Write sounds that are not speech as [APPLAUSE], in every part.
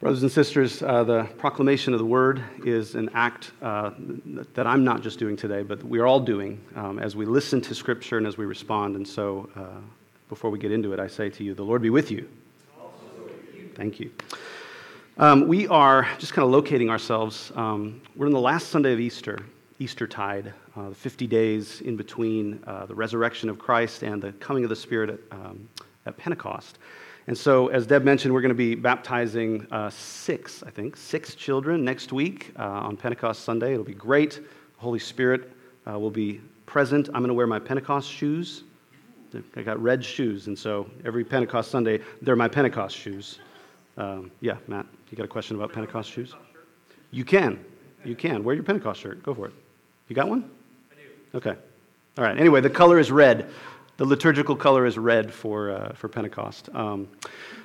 Brothers and sisters, uh, the proclamation of the word is an act uh, that I'm not just doing today, but we are all doing um, as we listen to Scripture and as we respond. And so, uh, before we get into it, I say to you, the Lord be with you. Thank you. Um, we are just kind of locating ourselves. Um, we're in the last Sunday of Easter, Easter tide, uh, the 50 days in between uh, the resurrection of Christ and the coming of the Spirit at, um, at Pentecost. And so, as Deb mentioned, we're going to be baptizing uh, six, I think, six children next week uh, on Pentecost Sunday. It'll be great. The Holy Spirit uh, will be present. I'm going to wear my Pentecost shoes. I got red shoes, and so every Pentecost Sunday, they're my Pentecost shoes. Um, yeah, Matt, you got a question about Pentecost shoes? You can. You can. Wear your Pentecost shirt. Go for it. You got one? I do. Okay. All right. Anyway, the color is red the liturgical color is red for, uh, for Pentecost. Um,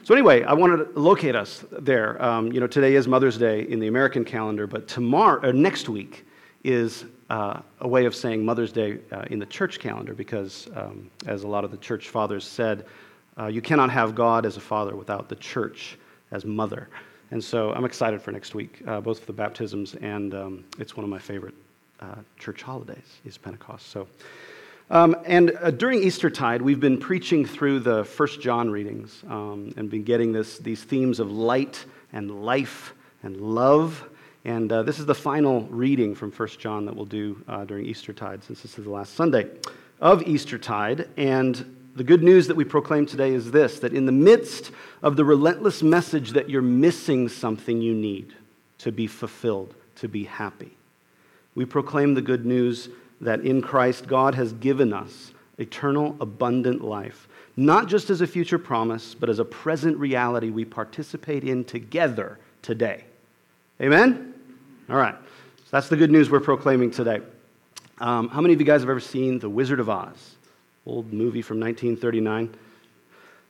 so anyway, I wanted to locate us there. Um, you know, today is Mother's Day in the American calendar, but tomorrow, or next week, is uh, a way of saying Mother's Day uh, in the church calendar because, um, as a lot of the church fathers said, uh, you cannot have God as a father without the church as mother. And so I'm excited for next week, uh, both for the baptisms and um, it's one of my favorite uh, church holidays is Pentecost. So. Um, and uh, during Eastertide, we've been preaching through the First John readings um, and been getting this, these themes of light and life and love. And uh, this is the final reading from First John that we'll do uh, during Eastertide, since this is the last Sunday of Eastertide. And the good news that we proclaim today is this that in the midst of the relentless message that you're missing something you need to be fulfilled, to be happy, we proclaim the good news that in Christ God has given us eternal, abundant life, not just as a future promise, but as a present reality we participate in together today. Amen? All right. So that's the good news we're proclaiming today. Um, how many of you guys have ever seen The Wizard of Oz? Old movie from 1939.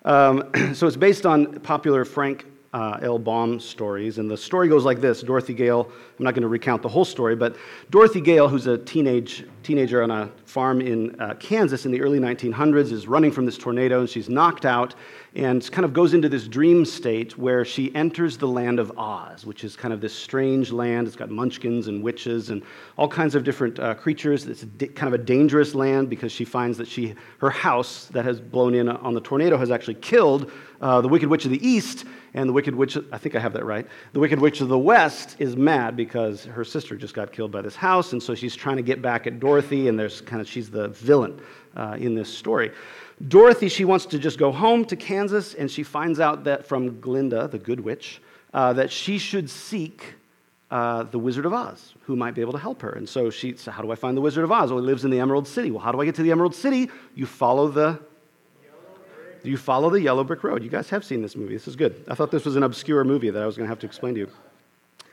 Um, [CLEARS THROAT] so it's based on popular Frank uh, L. Baum stories. And the story goes like this Dorothy Gale, I'm not going to recount the whole story, but Dorothy Gale, who's a teenage, teenager on a farm in uh, Kansas in the early 1900s, is running from this tornado and she's knocked out and kind of goes into this dream state where she enters the land of Oz, which is kind of this strange land. It's got munchkins and witches and all kinds of different uh, creatures. It's kind of a dangerous land because she finds that she, her house that has blown in on the tornado has actually killed uh, the Wicked Witch of the East and the Wicked Witch, I think I have that right. The Wicked Witch of the West is mad because her sister just got killed by this house, and so she's trying to get back at Dorothy, and there's kind of, she's the villain uh, in this story. Dorothy, she wants to just go home to Kansas, and she finds out that from Glinda, the good witch, uh, that she should seek uh, the Wizard of Oz, who might be able to help her. And so she said, How do I find the Wizard of Oz? Well, he lives in the Emerald City. Well, how do I get to the Emerald City? You follow the you follow the yellow brick road. You guys have seen this movie. This is good. I thought this was an obscure movie that I was going to have to explain to you.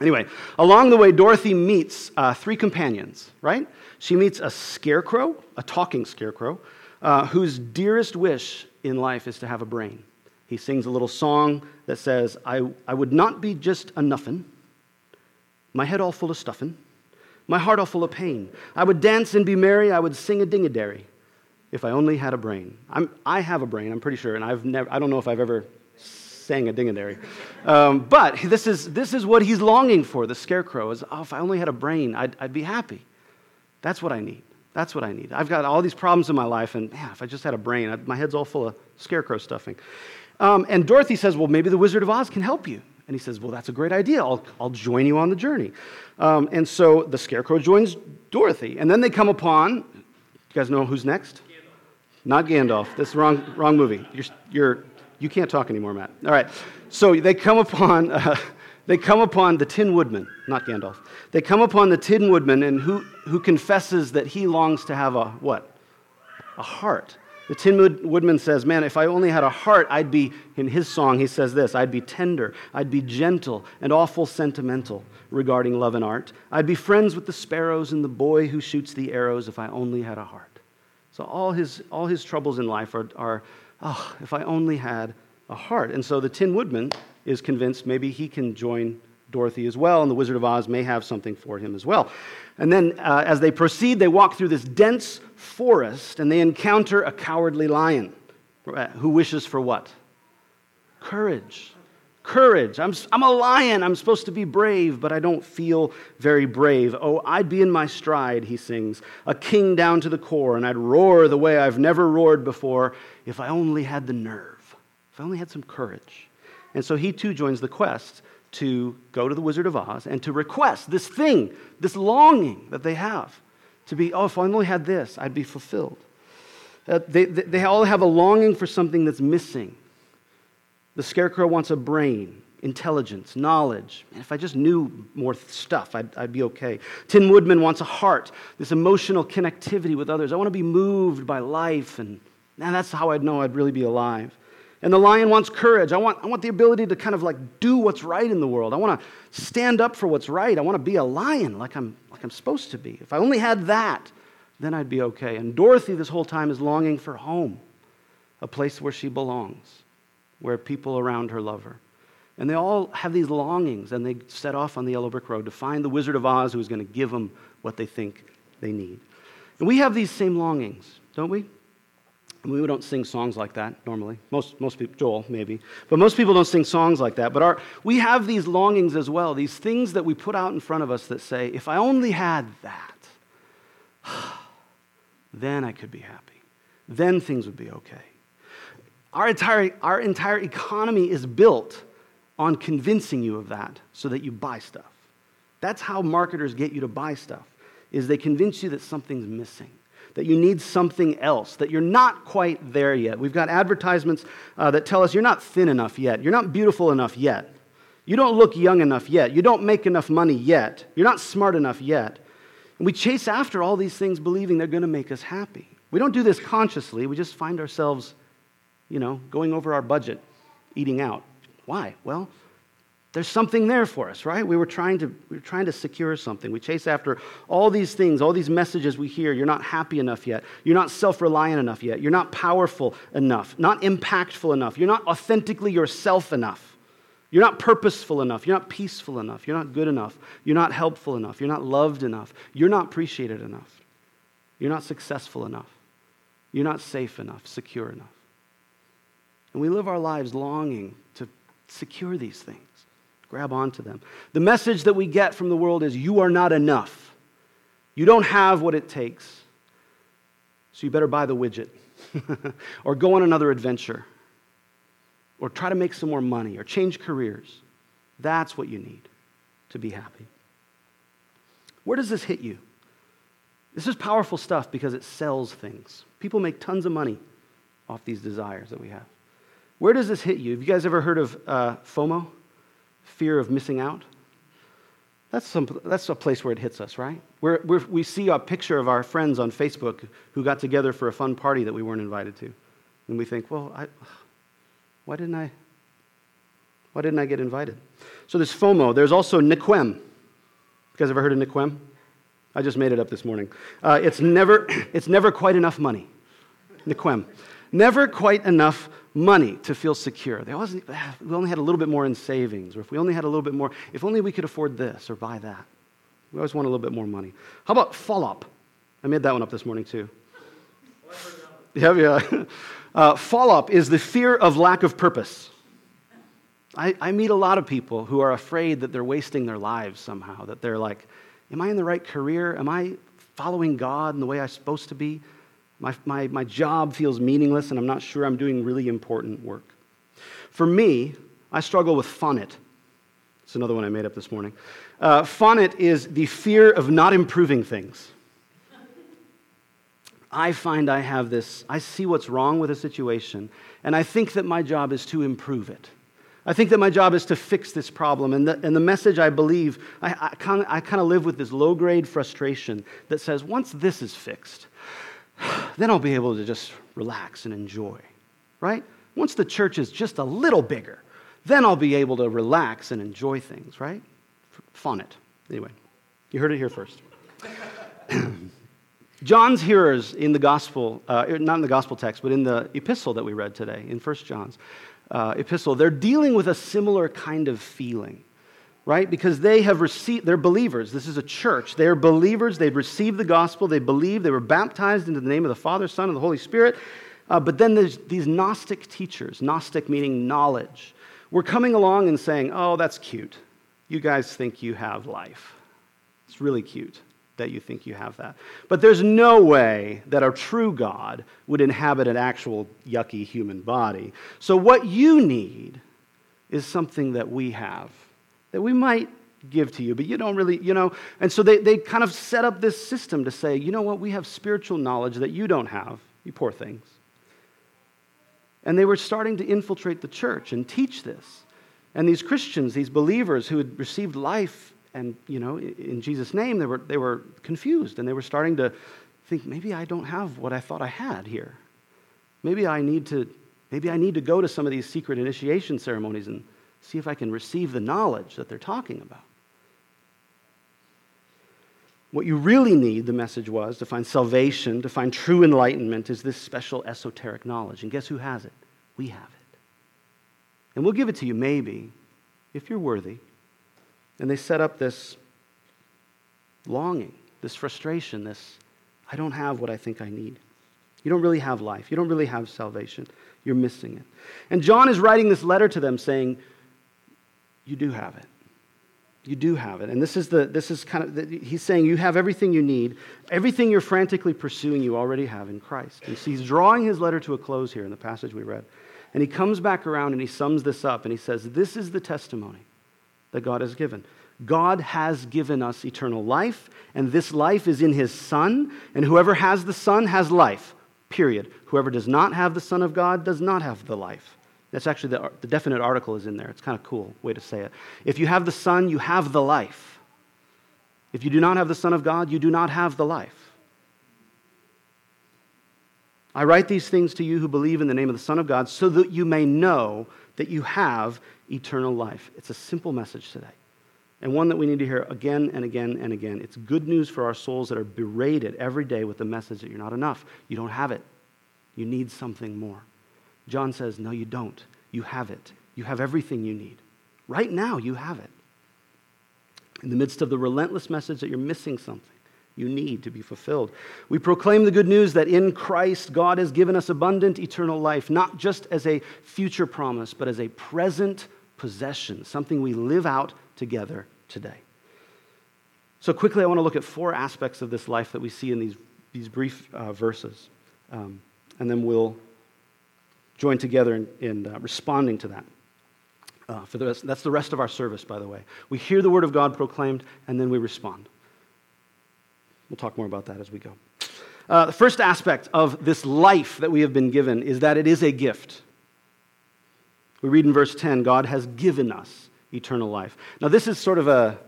Anyway, along the way, Dorothy meets uh, three companions, right? She meets a scarecrow, a talking scarecrow, uh, whose dearest wish in life is to have a brain. He sings a little song that says, I, I would not be just a nuffin, my head all full of stuffin', my heart all full of pain. I would dance and be merry, I would sing a ding-a-dairy if I only had a brain. I'm, I have a brain, I'm pretty sure, and I've never, I don't know if I've ever sang a ding Um, but this is, this is what he's longing for, the scarecrow, is, oh, if I only had a brain, I'd, I'd be happy. That's what I need. That's what I need. I've got all these problems in my life, and man, if I just had a brain, I, my head's all full of scarecrow stuffing. Um, and Dorothy says, Well, maybe the Wizard of Oz can help you. And he says, Well, that's a great idea. I'll, I'll join you on the journey. Um, and so the scarecrow joins Dorothy. And then they come upon, you guys know who's next? Not Gandalf. This is wrong, wrong movie. You're, you're, you can't talk anymore, Matt. All right. So they come upon, uh, [LAUGHS] they come upon the Tin Woodman, not Gandalf. They come upon the Tin Woodman, and who, who confesses that he longs to have a what? A heart. The Tin Woodman says, Man, if I only had a heart, I'd be, in his song, he says this I'd be tender, I'd be gentle, and awful sentimental regarding love and art. I'd be friends with the sparrows and the boy who shoots the arrows if I only had a heart. So all his, all his troubles in life are, are, oh, if I only had a heart. And so the Tin Woodman is convinced maybe he can join Dorothy as well, and the Wizard of Oz may have something for him as well. And then uh, as they proceed, they walk through this dense forest and they encounter a cowardly lion who wishes for what? Courage. Courage. I'm, I'm a lion. I'm supposed to be brave, but I don't feel very brave. Oh, I'd be in my stride, he sings, a king down to the core, and I'd roar the way I've never roared before if I only had the nerve, if I only had some courage. And so he too joins the quest to go to the Wizard of Oz and to request this thing, this longing that they have to be, oh, if I only had this, I'd be fulfilled. Uh, they, they all have a longing for something that's missing. The scarecrow wants a brain, intelligence, knowledge. And if I just knew more stuff, I'd, I'd be okay. Tin Woodman wants a heart, this emotional connectivity with others. I want to be moved by life, and, and that's how I'd know I'd really be alive. And the lion wants courage. I want, I want the ability to kind of like do what's right in the world. I want to stand up for what's right. I want to be a lion like I'm, like I'm supposed to be. If I only had that, then I'd be okay. And Dorothy, this whole time, is longing for home, a place where she belongs where people around her love her. And they all have these longings, and they set off on the yellow brick road to find the Wizard of Oz who is going to give them what they think they need. And we have these same longings, don't we? we don't sing songs like that normally. Most, most people, Joel, maybe. But most people don't sing songs like that. But our, we have these longings as well, these things that we put out in front of us that say, if I only had that, [SIGHS] then I could be happy. Then things would be okay. Our entire, our entire economy is built on convincing you of that so that you buy stuff. That's how marketers get you to buy stuff, is they convince you that something's missing, that you need something else, that you're not quite there yet. We've got advertisements uh, that tell us you're not thin enough yet, you're not beautiful enough yet, you don't look young enough yet, you don't make enough money yet, you're not smart enough yet. And we chase after all these things believing they're going to make us happy. We don't do this consciously, we just find ourselves you know, going over our budget, eating out. Why? Well, there's something there for us, right? We were trying to, we were trying to secure something. We chase after all these things, all these messages we hear. You're not happy enough yet. You're not self reliant enough yet. You're not powerful enough, not impactful enough. You're not authentically yourself enough. You're not purposeful enough. You're not peaceful enough. You're not good enough. You're not helpful enough. You're not loved enough. You're not appreciated enough. You're not successful enough. You're not safe enough, secure enough. And we live our lives longing to secure these things, grab onto them. The message that we get from the world is you are not enough. You don't have what it takes. So you better buy the widget [LAUGHS] or go on another adventure or try to make some more money or change careers. That's what you need to be happy. Where does this hit you? This is powerful stuff because it sells things. People make tons of money off these desires that we have. Where does this hit you? Have you guys ever heard of uh, FOMO? Fear of missing out? That's, some, that's a place where it hits us, right? Where, we we see a picture of our friends on Facebook who got together for a fun party that we weren't invited to. And we think, well, I, why, didn't I, why didn't I get invited? So there's FOMO. There's also NIQUEM. You guys ever heard of NIQUEM? I just made it up this morning. Uh, it's, never, [CLEARS THROAT] it's never quite enough money. NIQUEM. Never quite enough money to feel secure. They always, ah, we only had a little bit more in savings, or if we only had a little bit more, if only we could afford this or buy that. We always want a little bit more money. How about FOLLOP? I made that one up this morning too. Yeah, yeah. [LAUGHS] Uh, FOLLOP is the fear of lack of purpose. I, I meet a lot of people who are afraid that they're wasting their lives somehow, that they're like, Am I in the right career? Am I following God in the way I'm supposed to be? My, my, my job feels meaningless, and I'm not sure I'm doing really important work. For me, I struggle with FONIT. It's another one I made up this morning. Uh, FONIT is the fear of not improving things. I find I have this, I see what's wrong with a situation, and I think that my job is to improve it. I think that my job is to fix this problem. And the, and the message I believe, I, I kind of live with this low grade frustration that says, once this is fixed, [SIGHS] then I'll be able to just relax and enjoy, right? Once the church is just a little bigger, then I'll be able to relax and enjoy things, right? FONIT. Anyway, you heard it here first. [CLEARS THROAT] John's hearers in the gospel, uh, not in the gospel text, but in the epistle that we read today, in 1 John's uh, epistle, they're dealing with a similar kind of feeling right? Because they have received, they're believers. This is a church. They're believers. They've received the gospel. They believe. They were baptized into the name of the Father, Son, and the Holy Spirit. Uh, but then there's these Gnostic teachers, Gnostic meaning knowledge, we're coming along and saying, oh, that's cute. You guys think you have life. It's really cute that you think you have that. But there's no way that a true God would inhabit an actual yucky human body. So, what you need is something that we have, that we might give to you, but you don't really, you know. And so they, they kind of set up this system to say, you know what, we have spiritual knowledge that you don't have, you poor things. And they were starting to infiltrate the church and teach this. And these Christians, these believers who had received life and, you know, in Jesus' name, they were, they were confused and they were starting to think, maybe I don't have what I thought I had here. Maybe I need to, maybe I need to go to some of these secret initiation ceremonies and see if I can receive the knowledge that they're talking about. What you really need, the message was, to find salvation, to find true enlightenment, is this special esoteric knowledge. And guess who has it? We have it. And we'll give it to you, maybe, if you're worthy. And they set up this longing, this frustration, this, I don't have what I think I need. You don't really have life. You don't really have salvation. You're missing it. And John is writing this letter to them saying, You do have it. You do have it. And this is, the, this is kind of, the, he's saying you have everything you need. Everything you're frantically pursuing, you already have in Christ. And so he's drawing his letter to a close here in the passage we read. And he comes back around and he sums this up and he says, This is the testimony that God has given. God has given us eternal life, and this life is in his Son, and whoever has the Son has life, period. Whoever does not have the Son of God does not have the life. That's actually the, the definite article is in there. It's kind of cool way to say it. If you have the Son, you have the life. If you do not have the Son of God, you do not have the life. I write these things to you who believe in the name of the Son of God so that you may know that you have eternal life. It's a simple message today, and one that we need to hear again and again and again. It's good news for our souls that are berated every day with the message that you're not enough. You don't have it. You need something more. John says, No, you don't. You have it. You have everything you need. Right now, you have it. In the midst of the relentless message that you're missing something you need to be fulfilled. We proclaim the good news that in Christ, God has given us abundant eternal life, not just as a future promise, but as a present possession, something we live out together today. So, quickly, I want to look at four aspects of this life that we see in these, these brief uh, verses. Um, and then we'll join together in, in uh, responding to that. Uh, for the rest, that's the rest of our service, by the way. We hear the word of God proclaimed, and then we respond. We'll talk more about that as we go. Uh, the first aspect of this life that we have been given is that it is a gift. We read in verse 10 God has given us eternal life. Now, this is sort of a,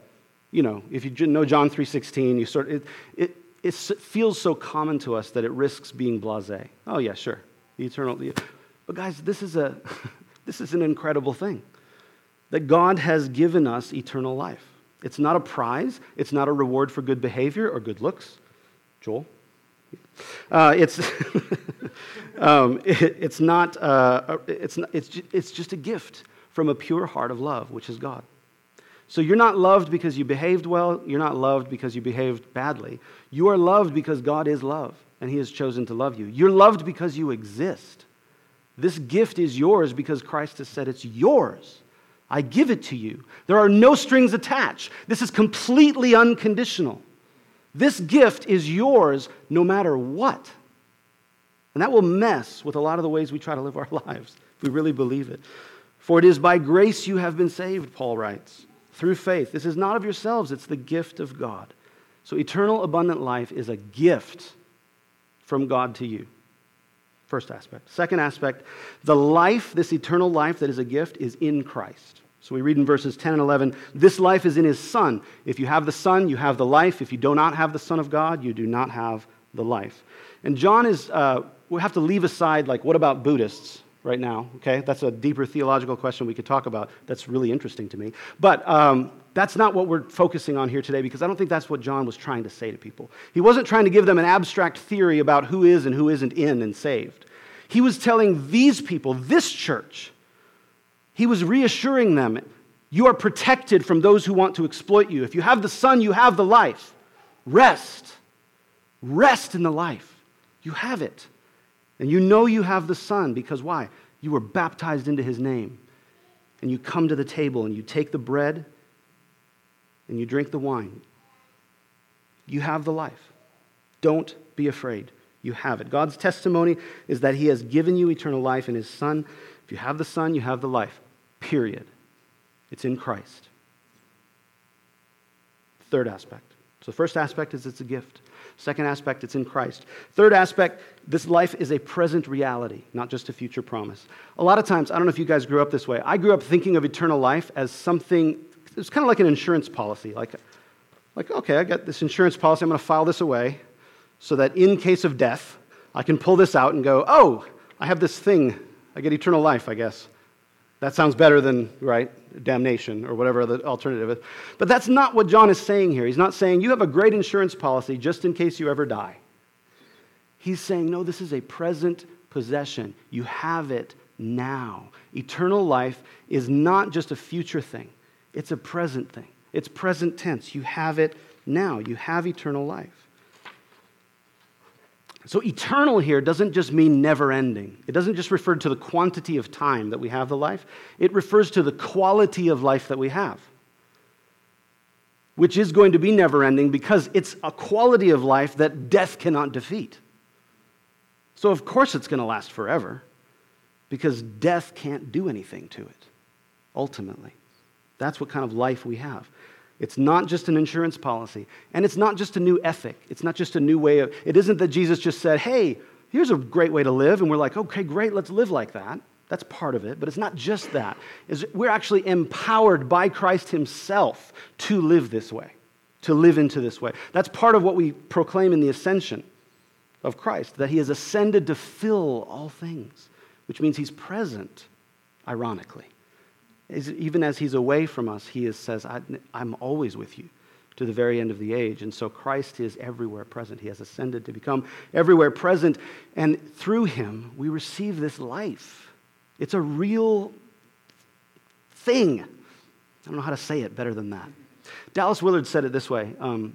you know, if you know John 3.16, you sort of, it, it, it feels so common to us that it risks being blase. Oh, yeah, sure. The eternal, but guys, this is, a, [LAUGHS] this is an incredible thing that God has given us eternal life. It's not a prize, it's not a reward for good behavior or good looks. Joel? Uh, it's, [LAUGHS] um, it, it's, not, uh, it's, not it's, it's just a gift from a pure heart of love, which is God. So you're not loved because you behaved well, you're not loved because you behaved badly. You are loved because God is love, and He has chosen to love you. You're loved because you exist. This gift is yours because Christ has said it's yours. I give it to you. There are no strings attached. This is completely unconditional. This gift is yours no matter what. And that will mess with a lot of the ways we try to live our [LAUGHS] lives if we really believe it. For it is by grace you have been saved, Paul writes, through faith. This is not of yourselves, it's the gift of God. So eternal abundant life is a gift from God to you. First aspect. Second aspect, the life, this eternal life that is a gift, is in Christ. So we read in verses 10 and 11 this life is in his Son. If you have the Son, you have the life. If you do not have the Son of God, you do not have the life. And John is, uh, we have to leave aside, like, what about Buddhists right now? Okay, that's a deeper theological question we could talk about. That's really interesting to me. But um, that's not what we're focusing on here today because I don't think that's what John was trying to say to people. He wasn't trying to give them an abstract theory about who is and who isn't in and saved. He was telling these people, this church, he was reassuring them you are protected from those who want to exploit you. If you have the Son, you have the life. Rest. Rest in the life. You have it. And you know you have the Son because why? You were baptized into his name and you come to the table and you take the bread and you drink the wine, you have the life. Don't be afraid. You have it. God's testimony is that He has given you eternal life in His Son. If you have the Son, you have the life. Period. It's in Christ. Third aspect. So, the first aspect is it's a gift. Second aspect, it's in Christ. Third aspect, this life is a present reality, not just a future promise. A lot of times, I don't know if you guys grew up this way. I grew up thinking of eternal life as something, it's kind of like an insurance policy. Like, like okay, I got this insurance policy, I'm going to file this away so that in case of death, I can pull this out and go, oh, I have this thing. I get eternal life, I guess. That sounds better than, right, damnation or whatever the alternative is. But that's not what John is saying here. He's not saying you have a great insurance policy just in case you ever die. He's saying, no, this is a present possession. You have it now. Eternal life is not just a future thing, it's a present thing. It's present tense. You have it now. You have eternal life. So, eternal here doesn't just mean never ending. It doesn't just refer to the quantity of time that we have the life, it refers to the quality of life that we have, which is going to be never ending because it's a quality of life that death cannot defeat. So, of course, it's going to last forever because death can't do anything to it, ultimately. That's what kind of life we have. It's not just an insurance policy. And it's not just a new ethic. It's not just a new way of, it isn't that Jesus just said, hey, here's a great way to live. And we're like, okay, great, let's live like that. That's part of it. But it's not just that. Is we're actually empowered by Christ himself to live this way, to live into this way. That's part of what we proclaim in the ascension of Christ, that he has ascended to fill all things, which means he's present, ironically even as he's away from us, he is, says, I'm always with you to the very end of the age. And so Christ is everywhere present. He has ascended to become everywhere present. And through him, we receive this life. It's a real thing. I don't know how to say it better than that. Dallas Willard said it this way. Um,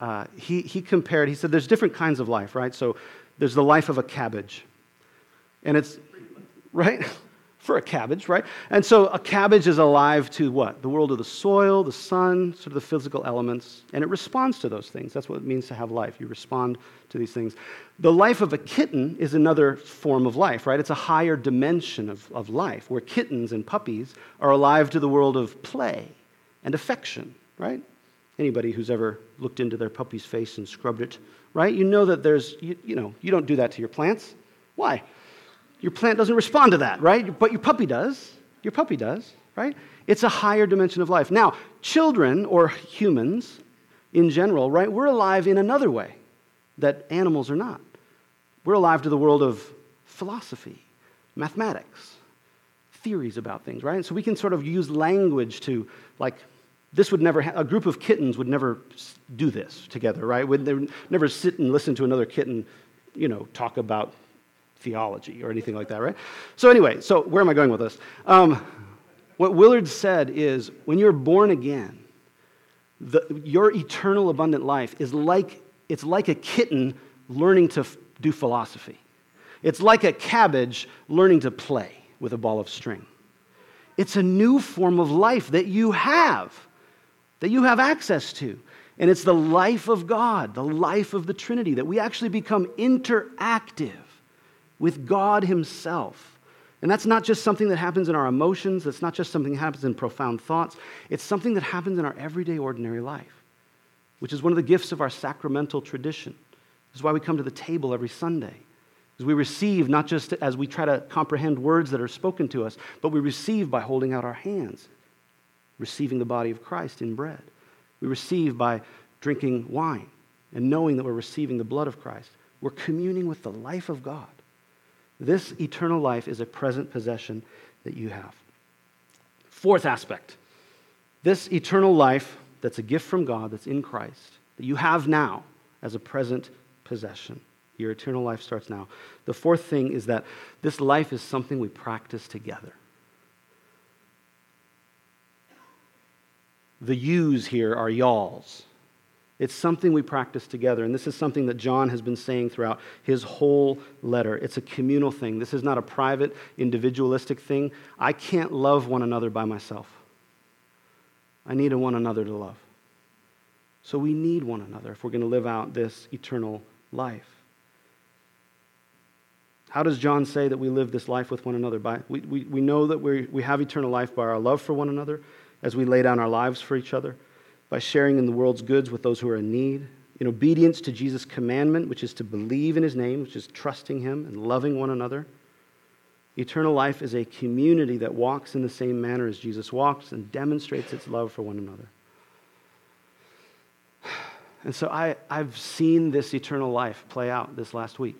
uh, he, he compared, he said, there's different kinds of life, right? So there's the life of a cabbage. And it's, right? [LAUGHS] for a cabbage, right? And so a cabbage is alive to what? The world of the soil, the sun, sort of the physical elements, and it responds to those things. That's what it means to have life. You respond to these things. The life of a kitten is another form of life, right? It's a higher dimension of, of life, where kittens and puppies are alive to the world of play and affection, right? Anybody who's ever looked into their puppy's face and scrubbed it, right? You know that there's, you, you know, you don't do that to your plants. Why? Your plant doesn't respond to that, right? But your puppy does. Your puppy does, right? It's a higher dimension of life. Now, children or humans in general, right, we're alive in another way that animals are not. We're alive to the world of philosophy, mathematics, theories about things, right? And so we can sort of use language to, like, this would never, ha- a group of kittens would never do this together, right? Would they never sit and listen to another kitten, you know, talk about theology or anything like that, right? So, anyway, so where am I going with this? Um, what Willard said is when you're born again, the, your eternal abundant life is like it's like a kitten learning to f- do philosophy. It's like a cabbage learning to play with a ball of string. It's a new form of life that you have, that you have access to. And it's the life of God, the life of the Trinity, that we actually become interactive with God Himself. And that's not just something that happens in our emotions, that's not just something that happens in profound thoughts, it's something that happens in our everyday, ordinary life, which is one of the gifts of our sacramental tradition. This is why we come to the table every Sunday. As we receive, not just as we try to comprehend words that are spoken to us, but we receive by holding out our hands, receiving the body of Christ in bread. We receive by drinking wine and knowing that we're receiving the blood of Christ. We're communing with the life of God. This eternal life is a present possession that you have. Fourth aspect this eternal life that's a gift from God, that's in Christ, that you have now as a present possession. Your eternal life starts now. The fourth thing is that this life is something we practice together. The yous here are y'alls. It's something we practice together. And this is something that John has been saying throughout his whole letter. It's a communal thing. This is not a private, individualistic thing. I can't love one another by myself. I need a one another to love. So we need one another if we're going to live out this eternal life. How does John say that we live this life with one another? By, we, we, we know that we we have eternal life by our love for one another as we lay down our lives for each other by sharing in the world's goods with those who are in need, in obedience to Jesus' commandment, which is to believe in his name, which is trusting him and loving one another. Eternal life is a community that walks in the same manner as Jesus walks and demonstrates its love for one another. And so I, I've seen this eternal life play out this last week.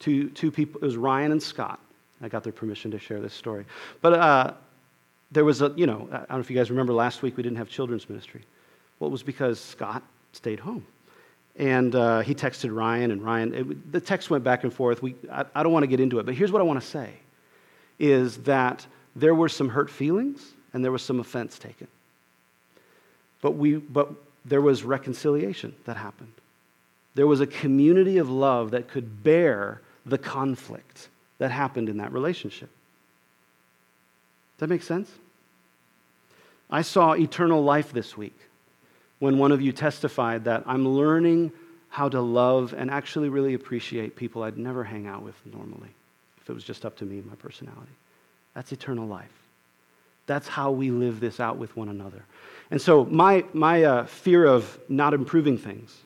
Two, two people, it was Ryan and Scott. I got their permission to share this story. But uh, there was a, you know, I don't know if you guys remember last week we didn't have children's ministry. Well, it was because Scott stayed home. And uh, he texted Ryan, and Ryan, it, the text went back and forth. We, I, I don't want to get into it, but here's what I want to say is that there were some hurt feelings and there was some offense taken. But, we, but there was reconciliation that happened. There was a community of love that could bear the conflict that happened in that relationship that make sense? I saw eternal life this week when one of you testified that I'm learning how to love and actually really appreciate people I'd never hang out with normally if it was just up to me and my personality. That's eternal life. That's how we live this out with one another. And so, my, my uh, fear of not improving things,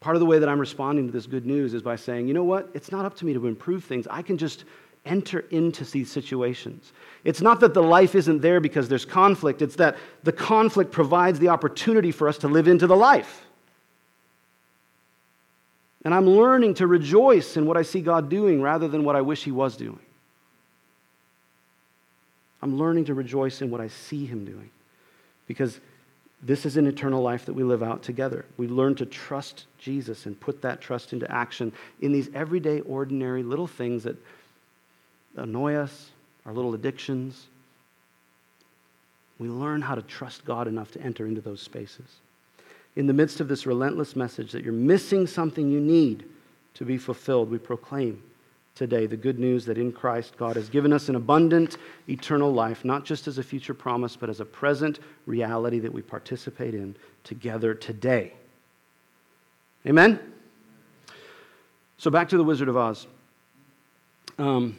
part of the way that I'm responding to this good news is by saying, you know what? It's not up to me to improve things. I can just enter into these situations. It's not that the life isn't there because there's conflict, it's that the conflict provides the opportunity for us to live into the life. And I'm learning to rejoice in what I see God doing rather than what I wish He was doing. I'm learning to rejoice in what I see Him doing because this is an eternal life that we live out together. We learn to trust Jesus and put that trust into action in these everyday, ordinary little things that annoy us, our little addictions. We learn how to trust God enough to enter into those spaces. In the midst of this relentless message that you're missing something you need to be fulfilled, we proclaim today the good news that in Christ God has given us an abundant eternal life, not just as a future promise, but as a present reality that we participate in together today. Amen? So back to the Wizard of Oz. Um,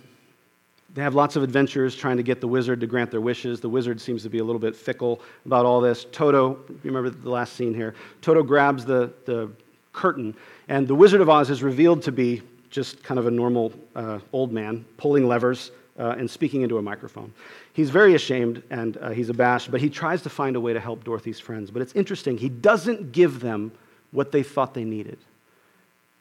they have lots of adventures trying to get the wizard to grant their wishes. The wizard seems to be a little bit fickle about all this. Toto, remember the last scene here? Toto grabs the, the curtain, and the Wizard of Oz is revealed to be just kind of a normal uh, old man pulling levers uh, and speaking into a microphone. He's very ashamed and uh, he's abashed, but he tries to find a way to help Dorothy's friends. But it's interesting, he doesn't give them what they thought they needed.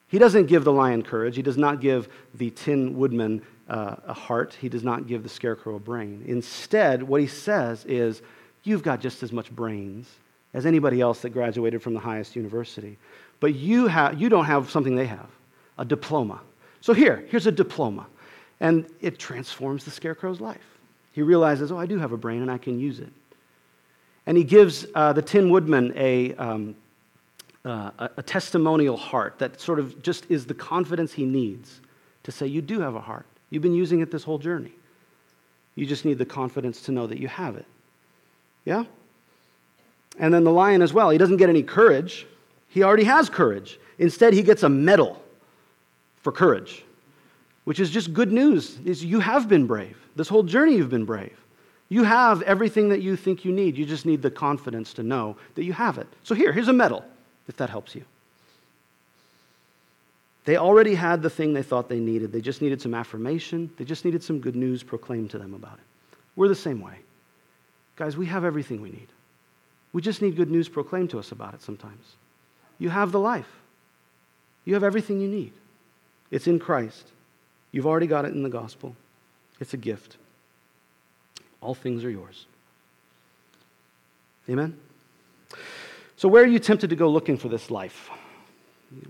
He doesn't give the lion courage. He does not give the tin woodman uh, a heart. He does not give the scarecrow a brain. Instead, what he says is, You've got just as much brains as anybody else that graduated from the highest university, but you, have, you don't have something they have a diploma. So here, here's a diploma. And it transforms the scarecrow's life. He realizes, Oh, I do have a brain and I can use it. And he gives uh, the Tin Woodman a, um, uh, a, a testimonial heart that sort of just is the confidence he needs to say, You do have a heart. You've been using it this whole journey. You just need the confidence to know that you have it. Yeah? And then the lion as well. He doesn't get any courage. He already has courage. Instead, he gets a medal for courage, which is just good news. Is you have been brave. This whole journey you've been brave. You have everything that you think you need. You just need the confidence to know that you have it. So here, here's a medal if that helps you. They already had the thing they thought they needed. They just needed some affirmation. They just needed some good news proclaimed to them about it. We're the same way. Guys, we have everything we need. We just need good news proclaimed to us about it sometimes. You have the life, you have everything you need. It's in Christ. You've already got it in the gospel. It's a gift. All things are yours. Amen? So, where are you tempted to go looking for this life?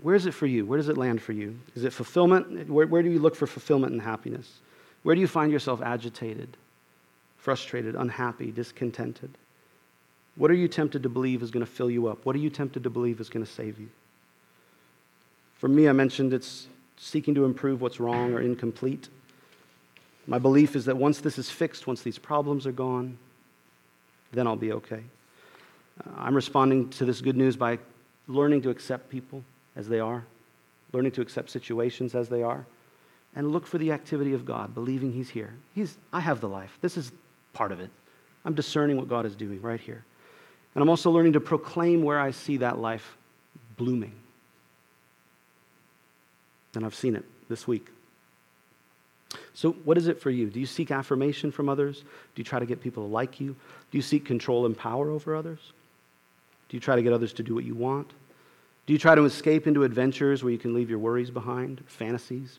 Where is it for you? Where does it land for you? Is it fulfillment? Where, where do you look for fulfillment and happiness? Where do you find yourself agitated, frustrated, unhappy, discontented? What are you tempted to believe is going to fill you up? What are you tempted to believe is going to save you? For me, I mentioned it's seeking to improve what's wrong or incomplete. My belief is that once this is fixed, once these problems are gone, then I'll be okay. Uh, I'm responding to this good news by learning to accept people as they are, learning to accept situations as they are, and look for the activity of God, believing He's here. He's, I have the life. This is part of it. I'm discerning what God is doing right here. And I'm also learning to proclaim where I see that life blooming. And I've seen it this week. So, what is it for you? Do you seek affirmation from others? Do you try to get people to like you? Do you seek control and power over others? Do you try to get others to do what you want? Do you try to escape into adventures where you can leave your worries behind, fantasies?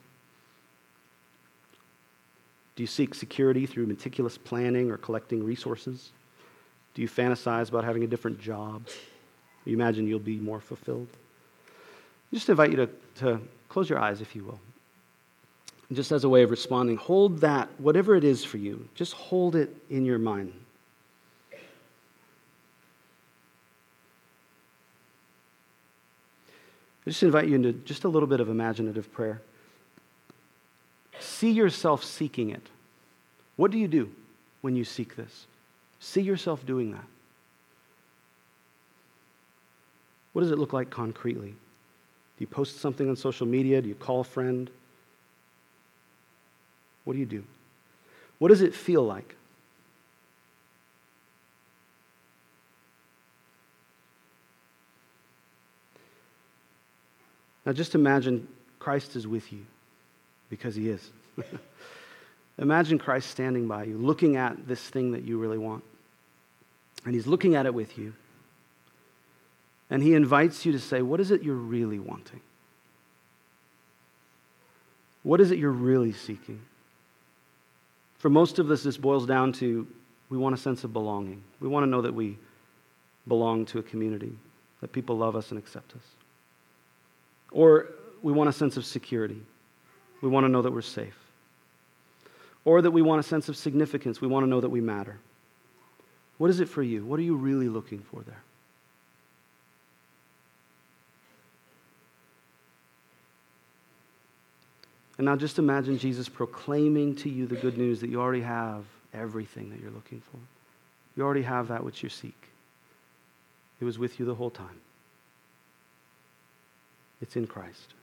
Do you seek security through meticulous planning or collecting resources? Do you fantasize about having a different job? You imagine you'll be more fulfilled? I just invite you to, to close your eyes, if you will. just as a way of responding, hold that, whatever it is for you, just hold it in your mind. I just invite you into just a little bit of imaginative prayer. See yourself seeking it. What do you do when you seek this? See yourself doing that. What does it look like concretely? Do you post something on social media? Do you call a friend? What do you do? What does it feel like? Now just imagine Christ is with you because he is. [LAUGHS] imagine Christ standing by you, looking at this thing that you really want. And he's looking at it with you. And he invites you to say, What is it you're really wanting? What is it you're really seeking? For most of us, this boils down to we want a sense of belonging. We want to know that we belong to a community, that people love us and accept us. Or we want a sense of security. We want to know that we're safe. Or that we want a sense of significance. We want to know that we matter. What is it for you? What are you really looking for there? And now just imagine Jesus proclaiming to you the good news that you already have everything that you're looking for. You already have that which you seek. It was with you the whole time. It's in Christ.